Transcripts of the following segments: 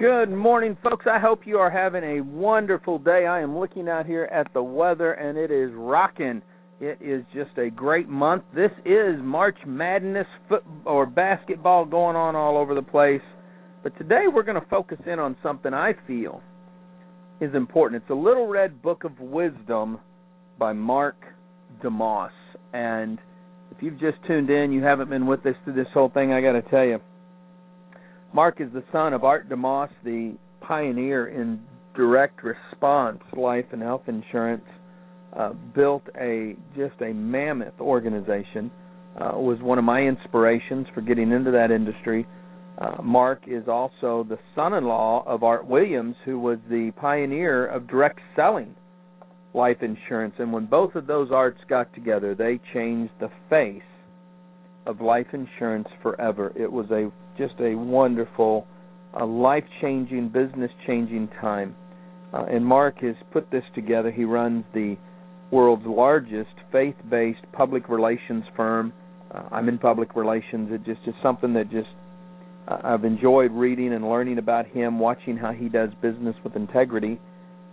Good morning, folks. I hope you are having a wonderful day. I am looking out here at the weather, and it is rocking. It is just a great month. This is March Madness or basketball going on all over the place. But today we're going to focus in on something I feel is important. It's a Little Red Book of Wisdom by Mark DeMoss. And if you've just tuned in, you haven't been with us through this whole thing, I got to tell you Mark is the son of Art DeMoss, the pioneer in direct response life and health insurance. Uh, built a just a mammoth organization. Uh, was one of my inspirations for getting into that industry. Uh, Mark is also the son-in-law of Art Williams, who was the pioneer of direct selling life insurance. And when both of those arts got together, they changed the face of life insurance forever. It was a just a wonderful, uh, life-changing, business-changing time. Uh, and Mark has put this together. He runs the world's largest faith-based public relations firm. Uh, I'm in public relations. It just is something that just uh, I've enjoyed reading and learning about him, watching how he does business with integrity,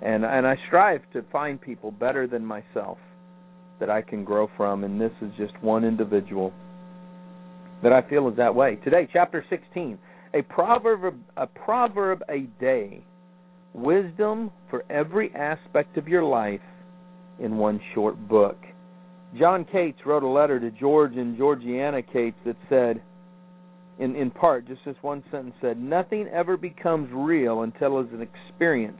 and and I strive to find people better than myself that I can grow from. And this is just one individual that I feel is that way. Today, chapter 16, a proverb a proverb a day, wisdom for every aspect of your life in one short book. John Keats wrote a letter to George and Georgiana Keats that said in in part just this one sentence said nothing ever becomes real until it is experienced.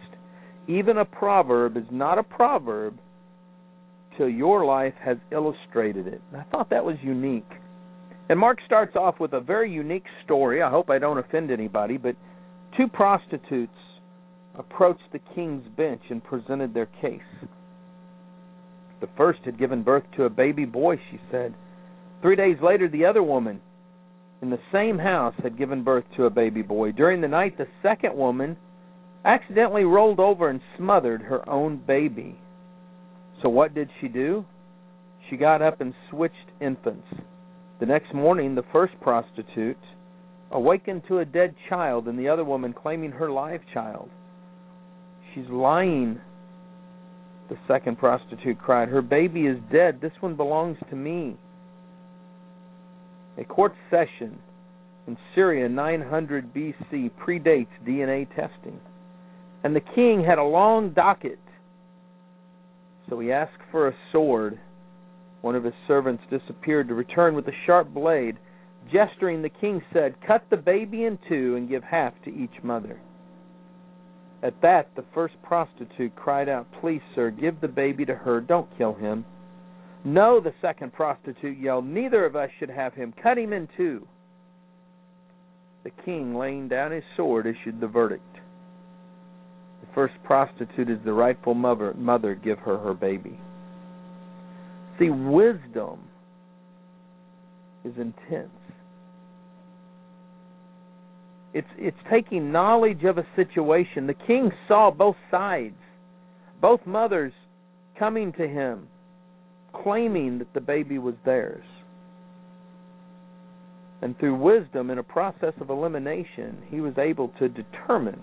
Even a proverb is not a proverb till your life has illustrated it. And I thought that was unique. And Mark starts off with a very unique story. I hope I don't offend anybody, but two prostitutes approached the king's bench and presented their case. The first had given birth to a baby boy, she said. Three days later, the other woman in the same house had given birth to a baby boy. During the night, the second woman accidentally rolled over and smothered her own baby. So, what did she do? She got up and switched infants. The next morning, the first prostitute awakened to a dead child and the other woman claiming her live child. She's lying, the second prostitute cried. Her baby is dead. This one belongs to me. A court session in Syria 900 BC predates DNA testing. And the king had a long docket. So he asked for a sword one of his servants disappeared to return with a sharp blade. Gesturing, the king said, Cut the baby in two and give half to each mother. At that, the first prostitute cried out, Please, sir, give the baby to her. Don't kill him. No, the second prostitute yelled, Neither of us should have him. Cut him in two. The king, laying down his sword, issued the verdict. The first prostitute is the rightful mother. Mother, give her her baby. See, wisdom is intense. It's it's taking knowledge of a situation. The king saw both sides, both mothers coming to him, claiming that the baby was theirs. And through wisdom, in a process of elimination, he was able to determine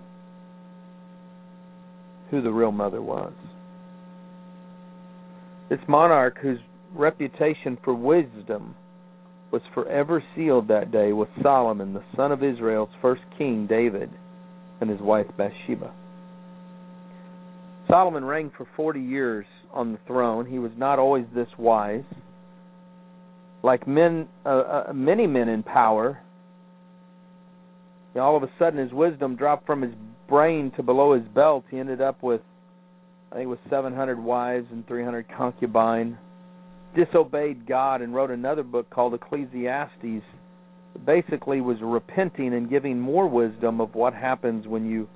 who the real mother was. This monarch, whose reputation for wisdom was forever sealed that day, with Solomon, the son of Israel's first king, David, and his wife Bathsheba. Solomon reigned for 40 years on the throne. He was not always this wise. Like men, uh, uh, many men in power, all of a sudden his wisdom dropped from his brain to below his belt. He ended up with I think it was 700 wives and 300 concubines, disobeyed God and wrote another book called Ecclesiastes basically was repenting and giving more wisdom of what happens when you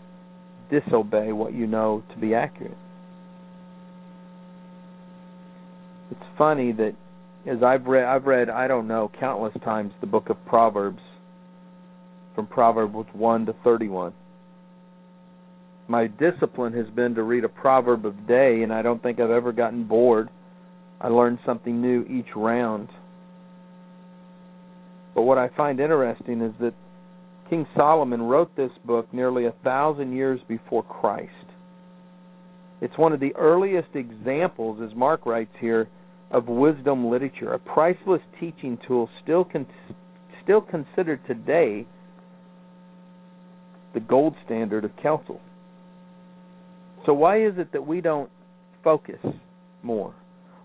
disobey what you know to be accurate. It's funny that as I've read I've read I don't know countless times the book of Proverbs from Proverbs 1 to 31. My discipline has been to read a proverb of day and I don't think I've ever gotten bored. I learn something new each round. But what I find interesting is that King Solomon wrote this book nearly a thousand years before Christ. It's one of the earliest examples, as Mark writes here, of wisdom literature, a priceless teaching tool still con- still considered today the gold standard of counsel. So why is it that we don't focus more?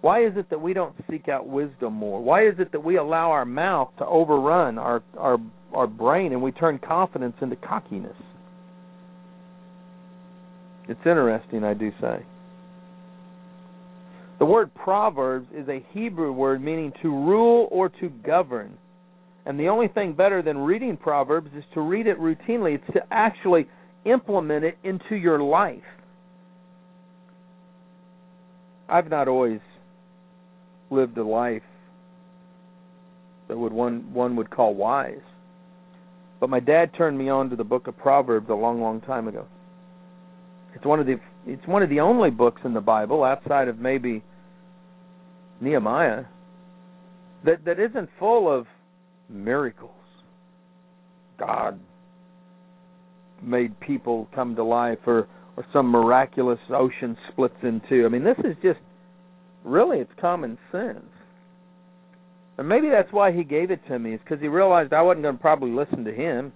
Why is it that we don't seek out wisdom more? Why is it that we allow our mouth to overrun our our our brain and we turn confidence into cockiness? It's interesting, I do say. The word proverbs is a Hebrew word meaning to rule or to govern. And the only thing better than reading proverbs is to read it routinely. It's to actually implement it into your life. I've not always lived a life that would one one would call wise. But my dad turned me on to the book of Proverbs a long, long time ago. It's one of the it's one of the only books in the Bible outside of maybe Nehemiah that that isn't full of miracles. God made people come to life or or some miraculous ocean splits in two. I mean, this is just really it's common sense. And maybe that's why he gave it to me, is because he realized I wasn't going to probably listen to him.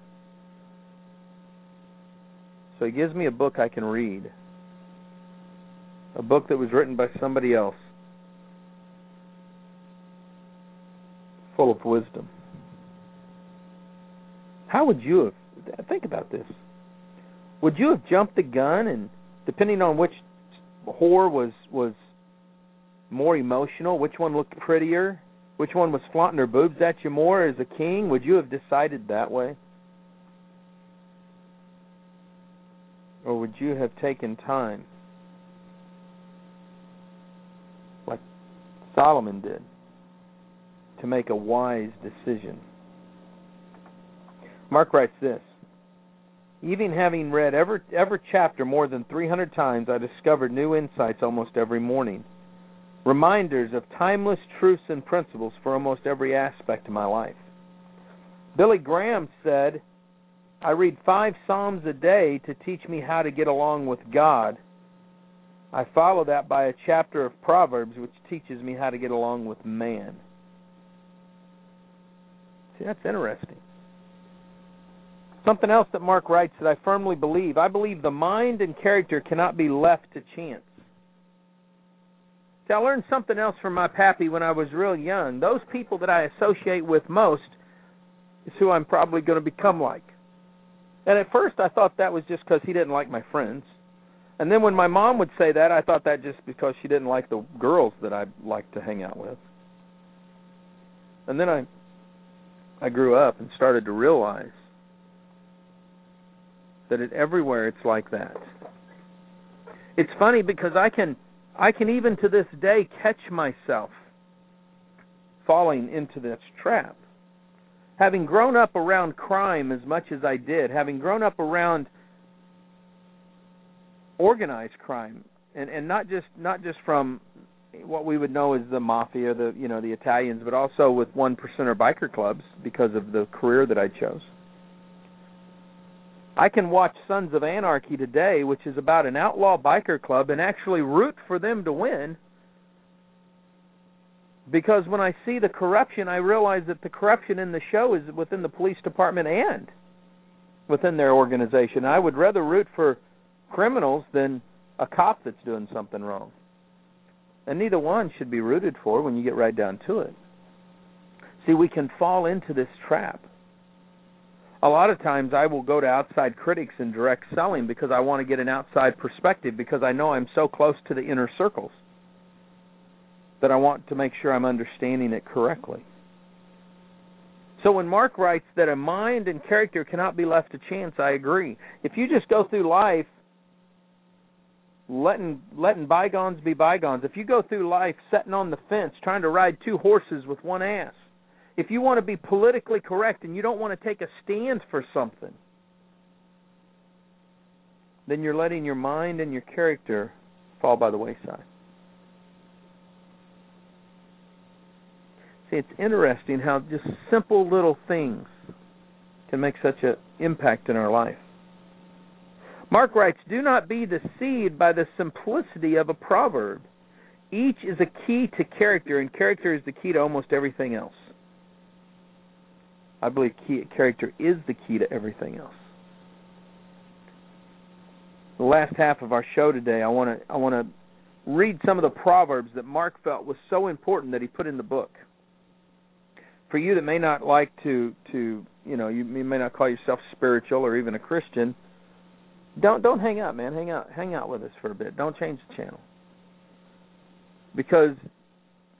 So he gives me a book I can read. A book that was written by somebody else. Full of wisdom. How would you have think about this? Would you have jumped the gun and depending on which whore was was more emotional, which one looked prettier, which one was flaunting her boobs at you more as a king, would you have decided that way? Or would you have taken time like Solomon did to make a wise decision? Mark writes this even having read every every chapter more than 300 times, I discovered new insights almost every morning. Reminders of timeless truths and principles for almost every aspect of my life. Billy Graham said, I read five Psalms a day to teach me how to get along with God. I follow that by a chapter of Proverbs which teaches me how to get along with man. See, that's interesting. Something else that Mark writes that I firmly believe I believe the mind and character cannot be left to chance. See, I learned something else from my pappy when I was real young. Those people that I associate with most is who I'm probably going to become like. And at first I thought that was just because he didn't like my friends. And then when my mom would say that, I thought that just because she didn't like the girls that I liked to hang out with. And then I I grew up and started to realize that it everywhere it's like that. It's funny because I can I can even to this day catch myself falling into this trap. Having grown up around crime as much as I did, having grown up around organized crime and and not just not just from what we would know as the mafia, the you know the Italians, but also with one percenter biker clubs because of the career that I chose. I can watch Sons of Anarchy today, which is about an outlaw biker club, and actually root for them to win. Because when I see the corruption, I realize that the corruption in the show is within the police department and within their organization. I would rather root for criminals than a cop that's doing something wrong. And neither one should be rooted for when you get right down to it. See, we can fall into this trap a lot of times I will go to outside critics in direct selling because I want to get an outside perspective because I know I'm so close to the inner circles that I want to make sure I'm understanding it correctly. So when Mark writes that a mind and character cannot be left to chance, I agree. If you just go through life letting letting bygones be bygones, if you go through life sitting on the fence trying to ride two horses with one ass, if you want to be politically correct and you don't want to take a stand for something, then you're letting your mind and your character fall by the wayside. See, it's interesting how just simple little things can make such an impact in our life. Mark writes, Do not be deceived by the simplicity of a proverb. Each is a key to character, and character is the key to almost everything else. I believe key, character is the key to everything else. The last half of our show today, I want to I want to read some of the proverbs that Mark felt was so important that he put in the book. For you that may not like to to you know you, you may not call yourself spiritual or even a Christian, don't don't hang out, man. Hang out hang out with us for a bit. Don't change the channel because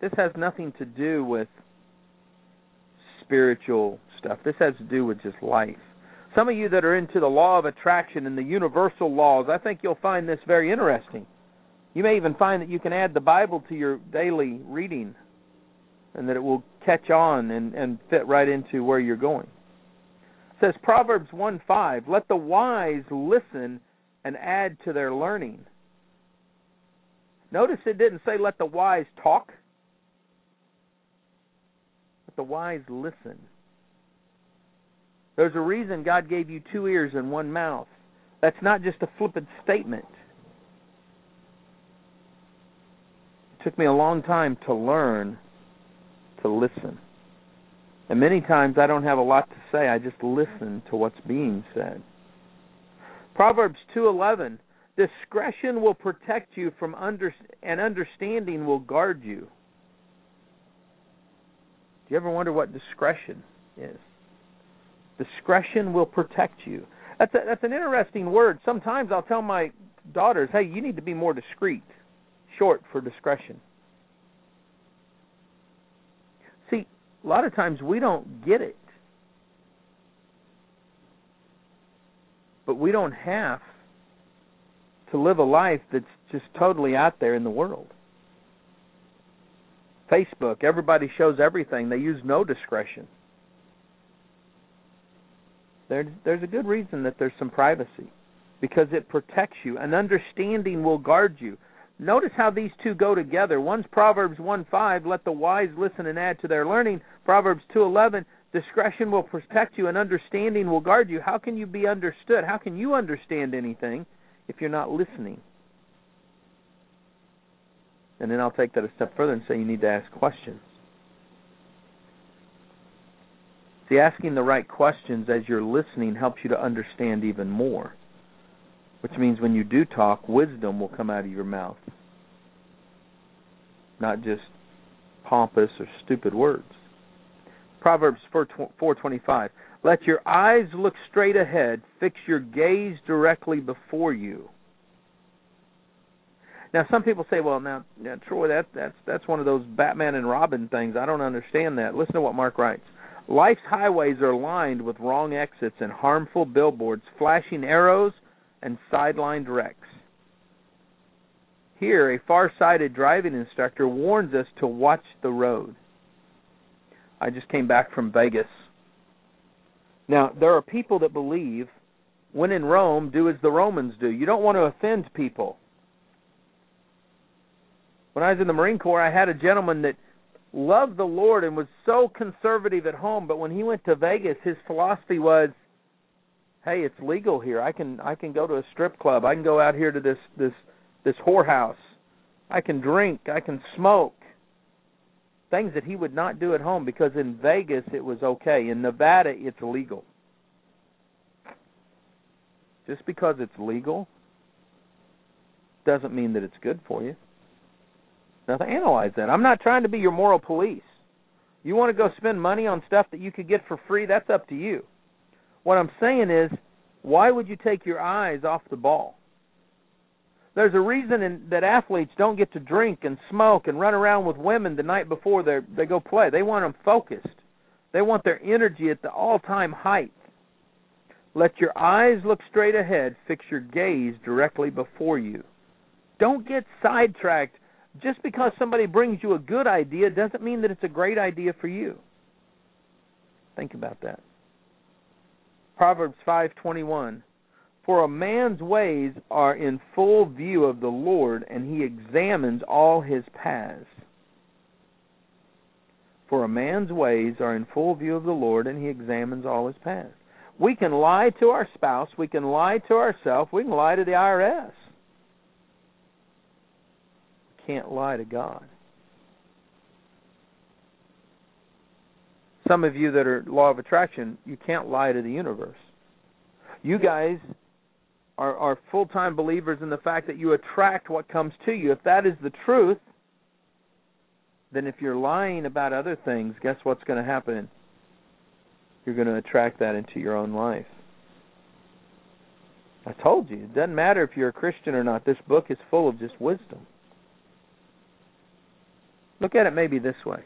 this has nothing to do with spiritual stuff. This has to do with just life. Some of you that are into the law of attraction and the universal laws, I think you'll find this very interesting. You may even find that you can add the Bible to your daily reading and that it will catch on and, and fit right into where you're going. It says Proverbs 1 5, let the wise listen and add to their learning. Notice it didn't say let the wise talk. Let the wise listen. There's a reason God gave you two ears and one mouth. That's not just a flippant statement. It took me a long time to learn to listen. And many times I don't have a lot to say, I just listen to what's being said. Proverbs 2:11 Discretion will protect you from under and understanding will guard you. Do you ever wonder what discretion is? Discretion will protect you. That's a, that's an interesting word. Sometimes I'll tell my daughters, "Hey, you need to be more discreet." Short for discretion. See, a lot of times we don't get it. But we don't have to live a life that's just totally out there in the world. Facebook, everybody shows everything. They use no discretion. There, there's a good reason that there's some privacy because it protects you. An understanding will guard you. Notice how these two go together. One's Proverbs 1:5, let the wise listen and add to their learning. Proverbs 2:11, discretion will protect you and understanding will guard you. How can you be understood? How can you understand anything if you're not listening? And then I'll take that a step further and say you need to ask questions. See, asking the right questions as you're listening helps you to understand even more. Which means when you do talk, wisdom will come out of your mouth. Not just pompous or stupid words. Proverbs 4:25 Let your eyes look straight ahead, fix your gaze directly before you. Now some people say, well, now, now Troy, that that's that's one of those Batman and Robin things. I don't understand that. Listen to what Mark writes. Life's highways are lined with wrong exits and harmful billboards, flashing arrows and sidelined wrecks. Here, a far-sighted driving instructor warns us to watch the road. I just came back from Vegas. Now, there are people that believe when in Rome, do as the Romans do. You don't want to offend people. When I was in the Marine Corps, I had a gentleman that loved the Lord and was so conservative at home, but when he went to Vegas, his philosophy was, "Hey, it's legal here. I can I can go to a strip club. I can go out here to this this this whorehouse. I can drink. I can smoke things that he would not do at home because in Vegas it was okay. In Nevada it's legal. Just because it's legal doesn't mean that it's good for you. Now analyze that. I'm not trying to be your moral police. You want to go spend money on stuff that you could get for free, that's up to you. What I'm saying is, why would you take your eyes off the ball? There's a reason in, that athletes don't get to drink and smoke and run around with women the night before they they go play. They want them focused. They want their energy at the all time height. Let your eyes look straight ahead, fix your gaze directly before you. Don't get sidetracked. Just because somebody brings you a good idea doesn't mean that it's a great idea for you. Think about that. Proverbs 5:21 For a man's ways are in full view of the Lord and he examines all his paths. For a man's ways are in full view of the Lord and he examines all his paths. We can lie to our spouse, we can lie to ourselves, we can lie to the IRS. Can't lie to God. Some of you that are law of attraction, you can't lie to the universe. You guys are, are full time believers in the fact that you attract what comes to you. If that is the truth, then if you're lying about other things, guess what's going to happen? You're going to attract that into your own life. I told you, it doesn't matter if you're a Christian or not. This book is full of just wisdom. Look at it maybe this way.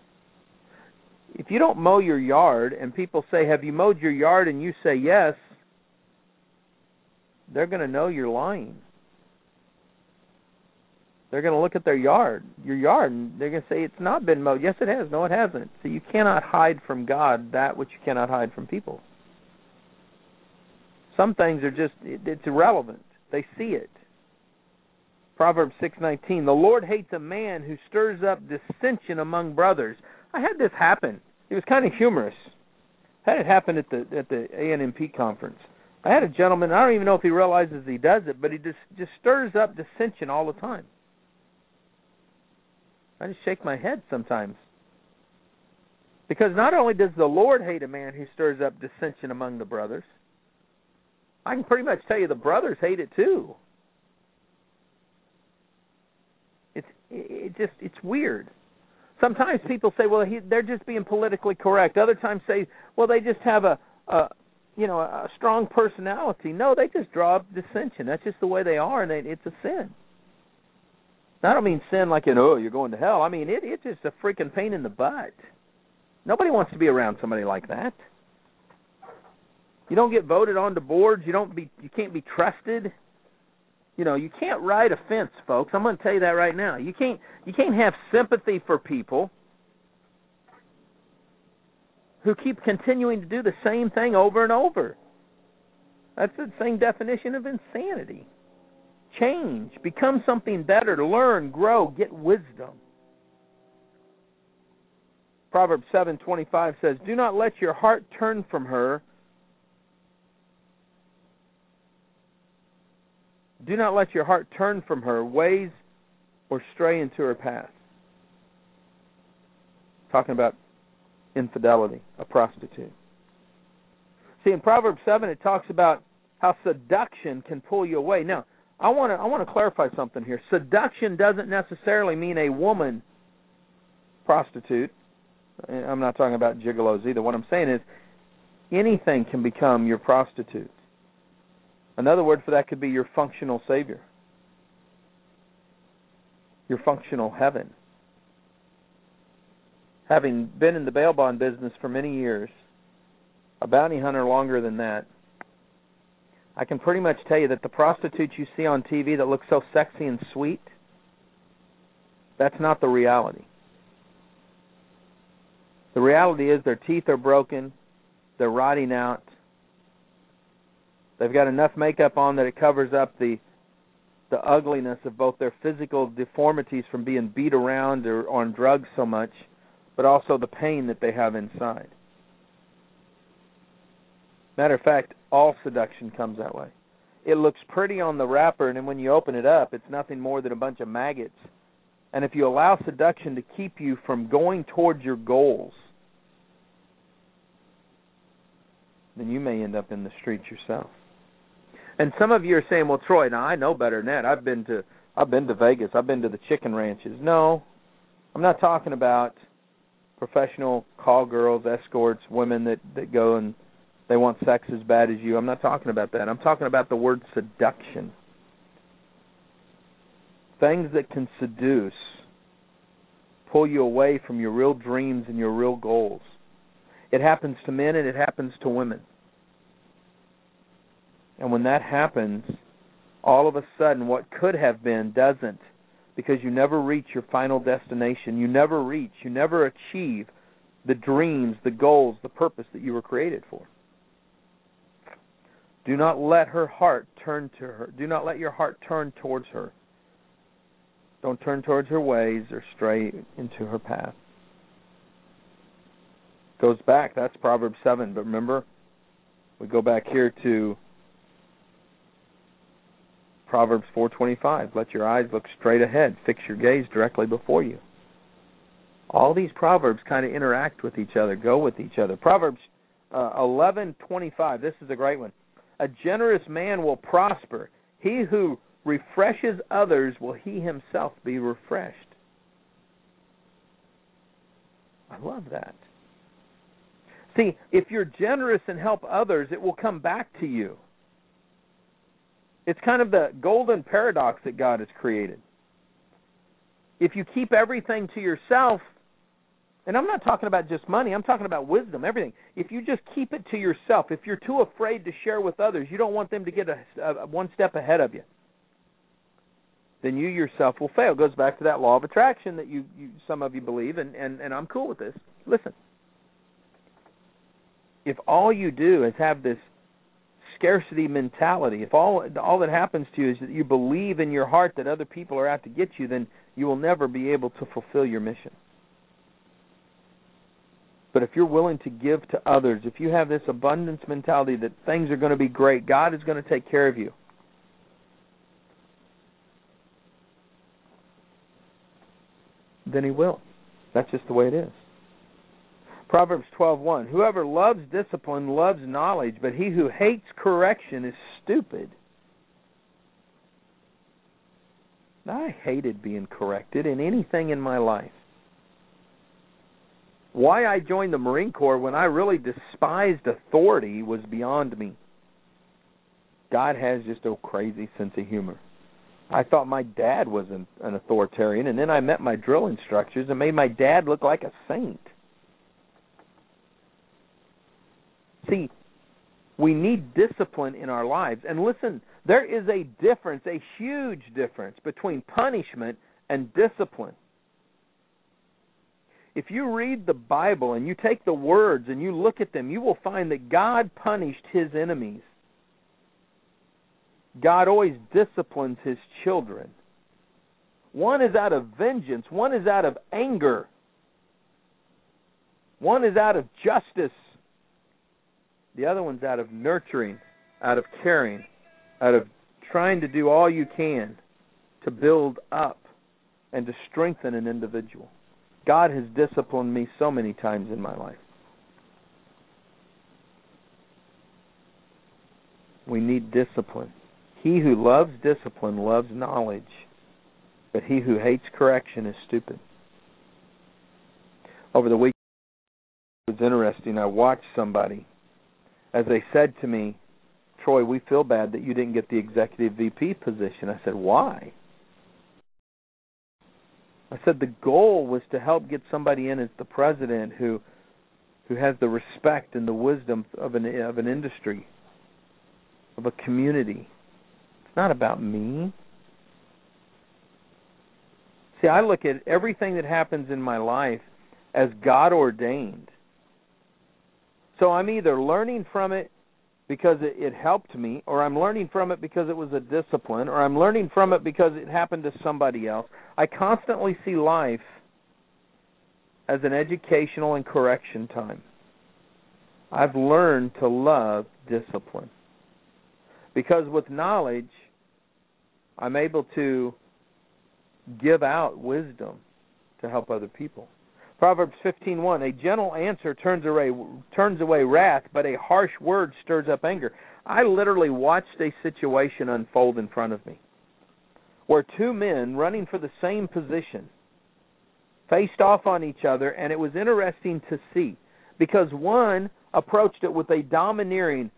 If you don't mow your yard and people say, Have you mowed your yard? and you say yes, they're going to know you're lying. They're going to look at their yard, your yard, and they're going to say it's not been mowed. Yes, it has. No, it hasn't. So you cannot hide from God that which you cannot hide from people. Some things are just it's irrelevant. They see it. Proverbs 6:19 The Lord hates a man who stirs up dissension among brothers. I had this happen. It was kind of humorous. I had it happen at the at the ANMP conference. I had a gentleman. I don't even know if he realizes he does it, but he just just stirs up dissension all the time. I just shake my head sometimes. Because not only does the Lord hate a man who stirs up dissension among the brothers, I can pretty much tell you the brothers hate it too. It's it just it's weird. Sometimes people say, "Well, he, they're just being politically correct." Other times say, "Well, they just have a, a you know a strong personality." No, they just draw up dissension. That's just the way they are, and they, it's a sin. I don't mean sin like in oh you're going to hell. I mean it it's just a freaking pain in the butt. Nobody wants to be around somebody like that. You don't get voted onto boards. You don't be you can't be trusted. You know you can't ride a fence, folks. I'm going to tell you that right now. You can't you can't have sympathy for people who keep continuing to do the same thing over and over. That's the same definition of insanity change, become something better, learn, grow, get wisdom. Proverbs 7:25 says, "Do not let your heart turn from her. Do not let your heart turn from her ways or stray into her path." Talking about infidelity, a prostitute. See, in Proverbs 7 it talks about how seduction can pull you away. Now, I want to I want to clarify something here. Seduction doesn't necessarily mean a woman prostitute. I'm not talking about gigolos either. What I'm saying is anything can become your prostitute. Another word for that could be your functional savior. Your functional heaven. Having been in the bail bond business for many years, a bounty hunter longer than that, I can pretty much tell you that the prostitutes you see on TV that look so sexy and sweet, that's not the reality. The reality is their teeth are broken, they're rotting out. They've got enough makeup on that it covers up the the ugliness of both their physical deformities from being beat around or on drugs so much, but also the pain that they have inside. Matter of fact, all seduction comes that way. It looks pretty on the wrapper, and then when you open it up, it's nothing more than a bunch of maggots. And if you allow seduction to keep you from going towards your goals, then you may end up in the streets yourself. And some of you are saying, "Well, Troy, now I know better than that. I've been to I've been to Vegas. I've been to the chicken ranches." No, I'm not talking about professional call girls, escorts, women that that go and they want sex as bad as you. I'm not talking about that. I'm talking about the word seduction. Things that can seduce, pull you away from your real dreams and your real goals. It happens to men and it happens to women. And when that happens, all of a sudden what could have been doesn't because you never reach your final destination. You never reach, you never achieve the dreams, the goals, the purpose that you were created for. Do not let her heart turn to her. Do not let your heart turn towards her. Don't turn towards her ways or stray into her path. Goes back, that's Proverbs 7, but remember, we go back here to Proverbs 4:25, let your eyes look straight ahead, fix your gaze directly before you. All these proverbs kind of interact with each other, go with each other. Proverbs uh, 11:25, this is a great one. A generous man will prosper. He who refreshes others will he himself be refreshed. I love that. See, if you're generous and help others, it will come back to you. It's kind of the golden paradox that God has created. If you keep everything to yourself, and I'm not talking about just money, I'm talking about wisdom, everything. If you just keep it to yourself, if you're too afraid to share with others, you don't want them to get a, a one step ahead of you. Then you yourself will fail. It goes back to that law of attraction that you, you some of you believe, and, and, and I'm cool with this. Listen, if all you do is have this scarcity mentality, if all all that happens to you is that you believe in your heart that other people are out to get you, then you will never be able to fulfill your mission. But if you're willing to give to others, if you have this abundance mentality that things are going to be great, God is going to take care of you. Then he will. That's just the way it is. Proverbs 12:1 Whoever loves discipline loves knowledge, but he who hates correction is stupid. I hated being corrected in anything in my life. Why I joined the Marine Corps when I really despised authority was beyond me. God has just a crazy sense of humor. I thought my dad was an, an authoritarian, and then I met my drill instructors and made my dad look like a saint. See, we need discipline in our lives. And listen, there is a difference, a huge difference between punishment and discipline. If you read the Bible and you take the words and you look at them, you will find that God punished his enemies. God always disciplines his children. One is out of vengeance, one is out of anger, one is out of justice, the other one's out of nurturing, out of caring, out of trying to do all you can to build up and to strengthen an individual. God has disciplined me so many times in my life. We need discipline. He who loves discipline loves knowledge, but he who hates correction is stupid. Over the week, it was interesting. I watched somebody as they said to me, Troy, we feel bad that you didn't get the executive VP position. I said, why? I said the goal was to help get somebody in as the president who who has the respect and the wisdom of an of an industry, of a community. It's not about me. See, I look at everything that happens in my life as God ordained. So I'm either learning from it because it, it helped me, or I'm learning from it because it was a discipline, or I'm learning from it because it happened to somebody else. I constantly see life as an educational and correction time. I've learned to love discipline. Because with knowledge, I'm able to give out wisdom to help other people. Proverbs 15:1 A gentle answer turns away turns away wrath, but a harsh word stirs up anger. I literally watched a situation unfold in front of me where two men running for the same position faced off on each other and it was interesting to see because one approached it with a domineering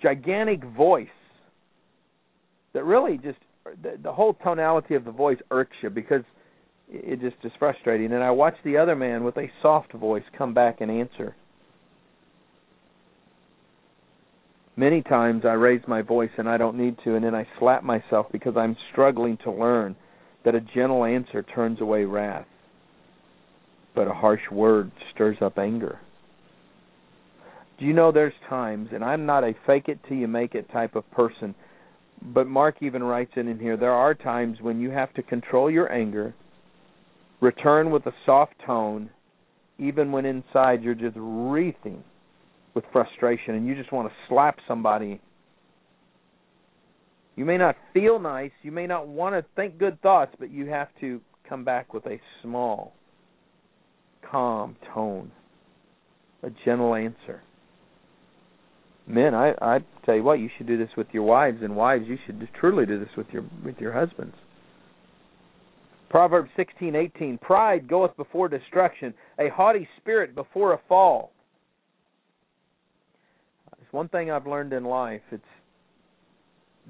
gigantic voice that really just the, the whole tonality of the voice irks you because it just is frustrating. And I watched the other man with a soft voice come back and answer. Many times I raise my voice and I don't need to, and then I slap myself because I'm struggling to learn that a gentle answer turns away wrath, but a harsh word stirs up anger. Do you know there's times, and I'm not a fake it till you make it type of person, but Mark even writes it in here there are times when you have to control your anger, return with a soft tone, even when inside you're just wreathing with frustration and you just want to slap somebody. You may not feel nice, you may not want to think good thoughts, but you have to come back with a small, calm tone, a gentle answer. Men, I I tell you what, you should do this with your wives, and wives, you should truly do this with your with your husbands. Proverbs sixteen eighteen: Pride goeth before destruction, a haughty spirit before a fall. It's one thing I've learned in life. It's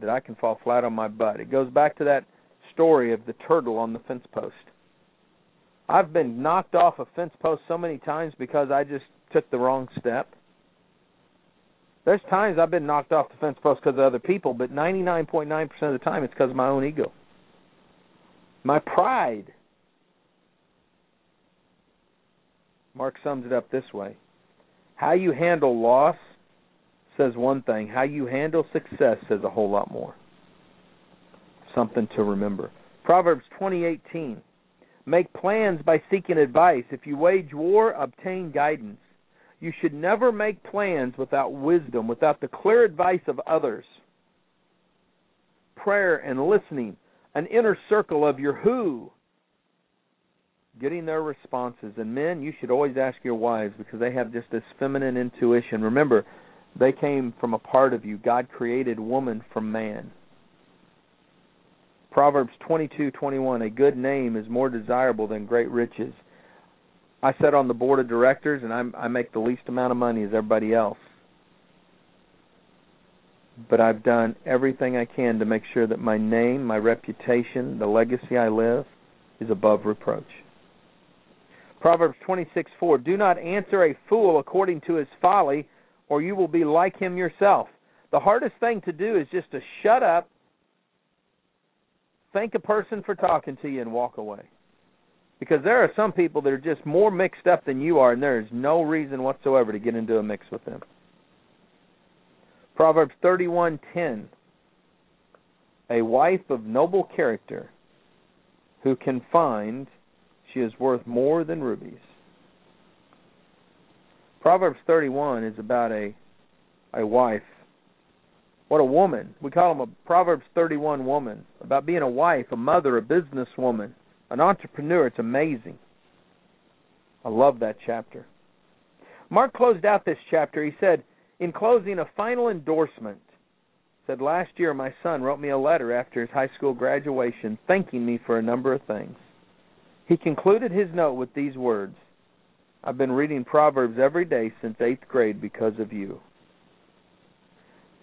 that I can fall flat on my butt. It goes back to that story of the turtle on the fence post. I've been knocked off a fence post so many times because I just took the wrong step. There's times I've been knocked off the fence post because of other people, but 99.9% of the time it's because of my own ego. My pride. Mark sums it up this way How you handle loss says one thing, how you handle success says a whole lot more. Something to remember. Proverbs 20:18 Make plans by seeking advice. If you wage war, obtain guidance. You should never make plans without wisdom, without the clear advice of others. Prayer and listening, an inner circle of your who, getting their responses. And men, you should always ask your wives because they have just this feminine intuition. Remember, they came from a part of you. God created woman from man. Proverbs 22:21 A good name is more desirable than great riches. I sit on the board of directors and I'm, I make the least amount of money as everybody else. But I've done everything I can to make sure that my name, my reputation, the legacy I live is above reproach. Proverbs 26:4 Do not answer a fool according to his folly, or you will be like him yourself. The hardest thing to do is just to shut up, thank a person for talking to you, and walk away. Because there are some people that are just more mixed up than you are, and there is no reason whatsoever to get into a mix with them. Proverbs 31:10 A wife of noble character who can find she is worth more than rubies. Proverbs 31 is about a a wife. What a woman. We call them a Proverbs 31 woman. About being a wife, a mother, a businesswoman, an entrepreneur. It's amazing. I love that chapter. Mark closed out this chapter. He said, in closing, a final endorsement. Said last year my son wrote me a letter after his high school graduation thanking me for a number of things. He concluded his note with these words I've been reading Proverbs every day since eighth grade because of you.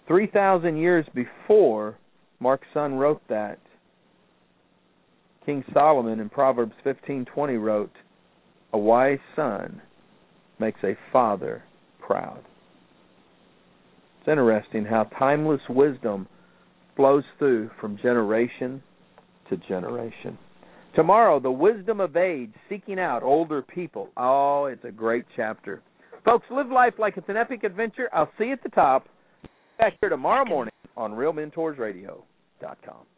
3,000 years before Mark's son wrote that, King Solomon in Proverbs 15:20 wrote, "A wise son makes a father proud." Interesting how timeless wisdom flows through from generation to generation. Tomorrow, the wisdom of age, seeking out older people. Oh, it's a great chapter. Folks, live life like it's an epic adventure. I'll see you at the top. Back here tomorrow morning on RealMentorsRadio.com.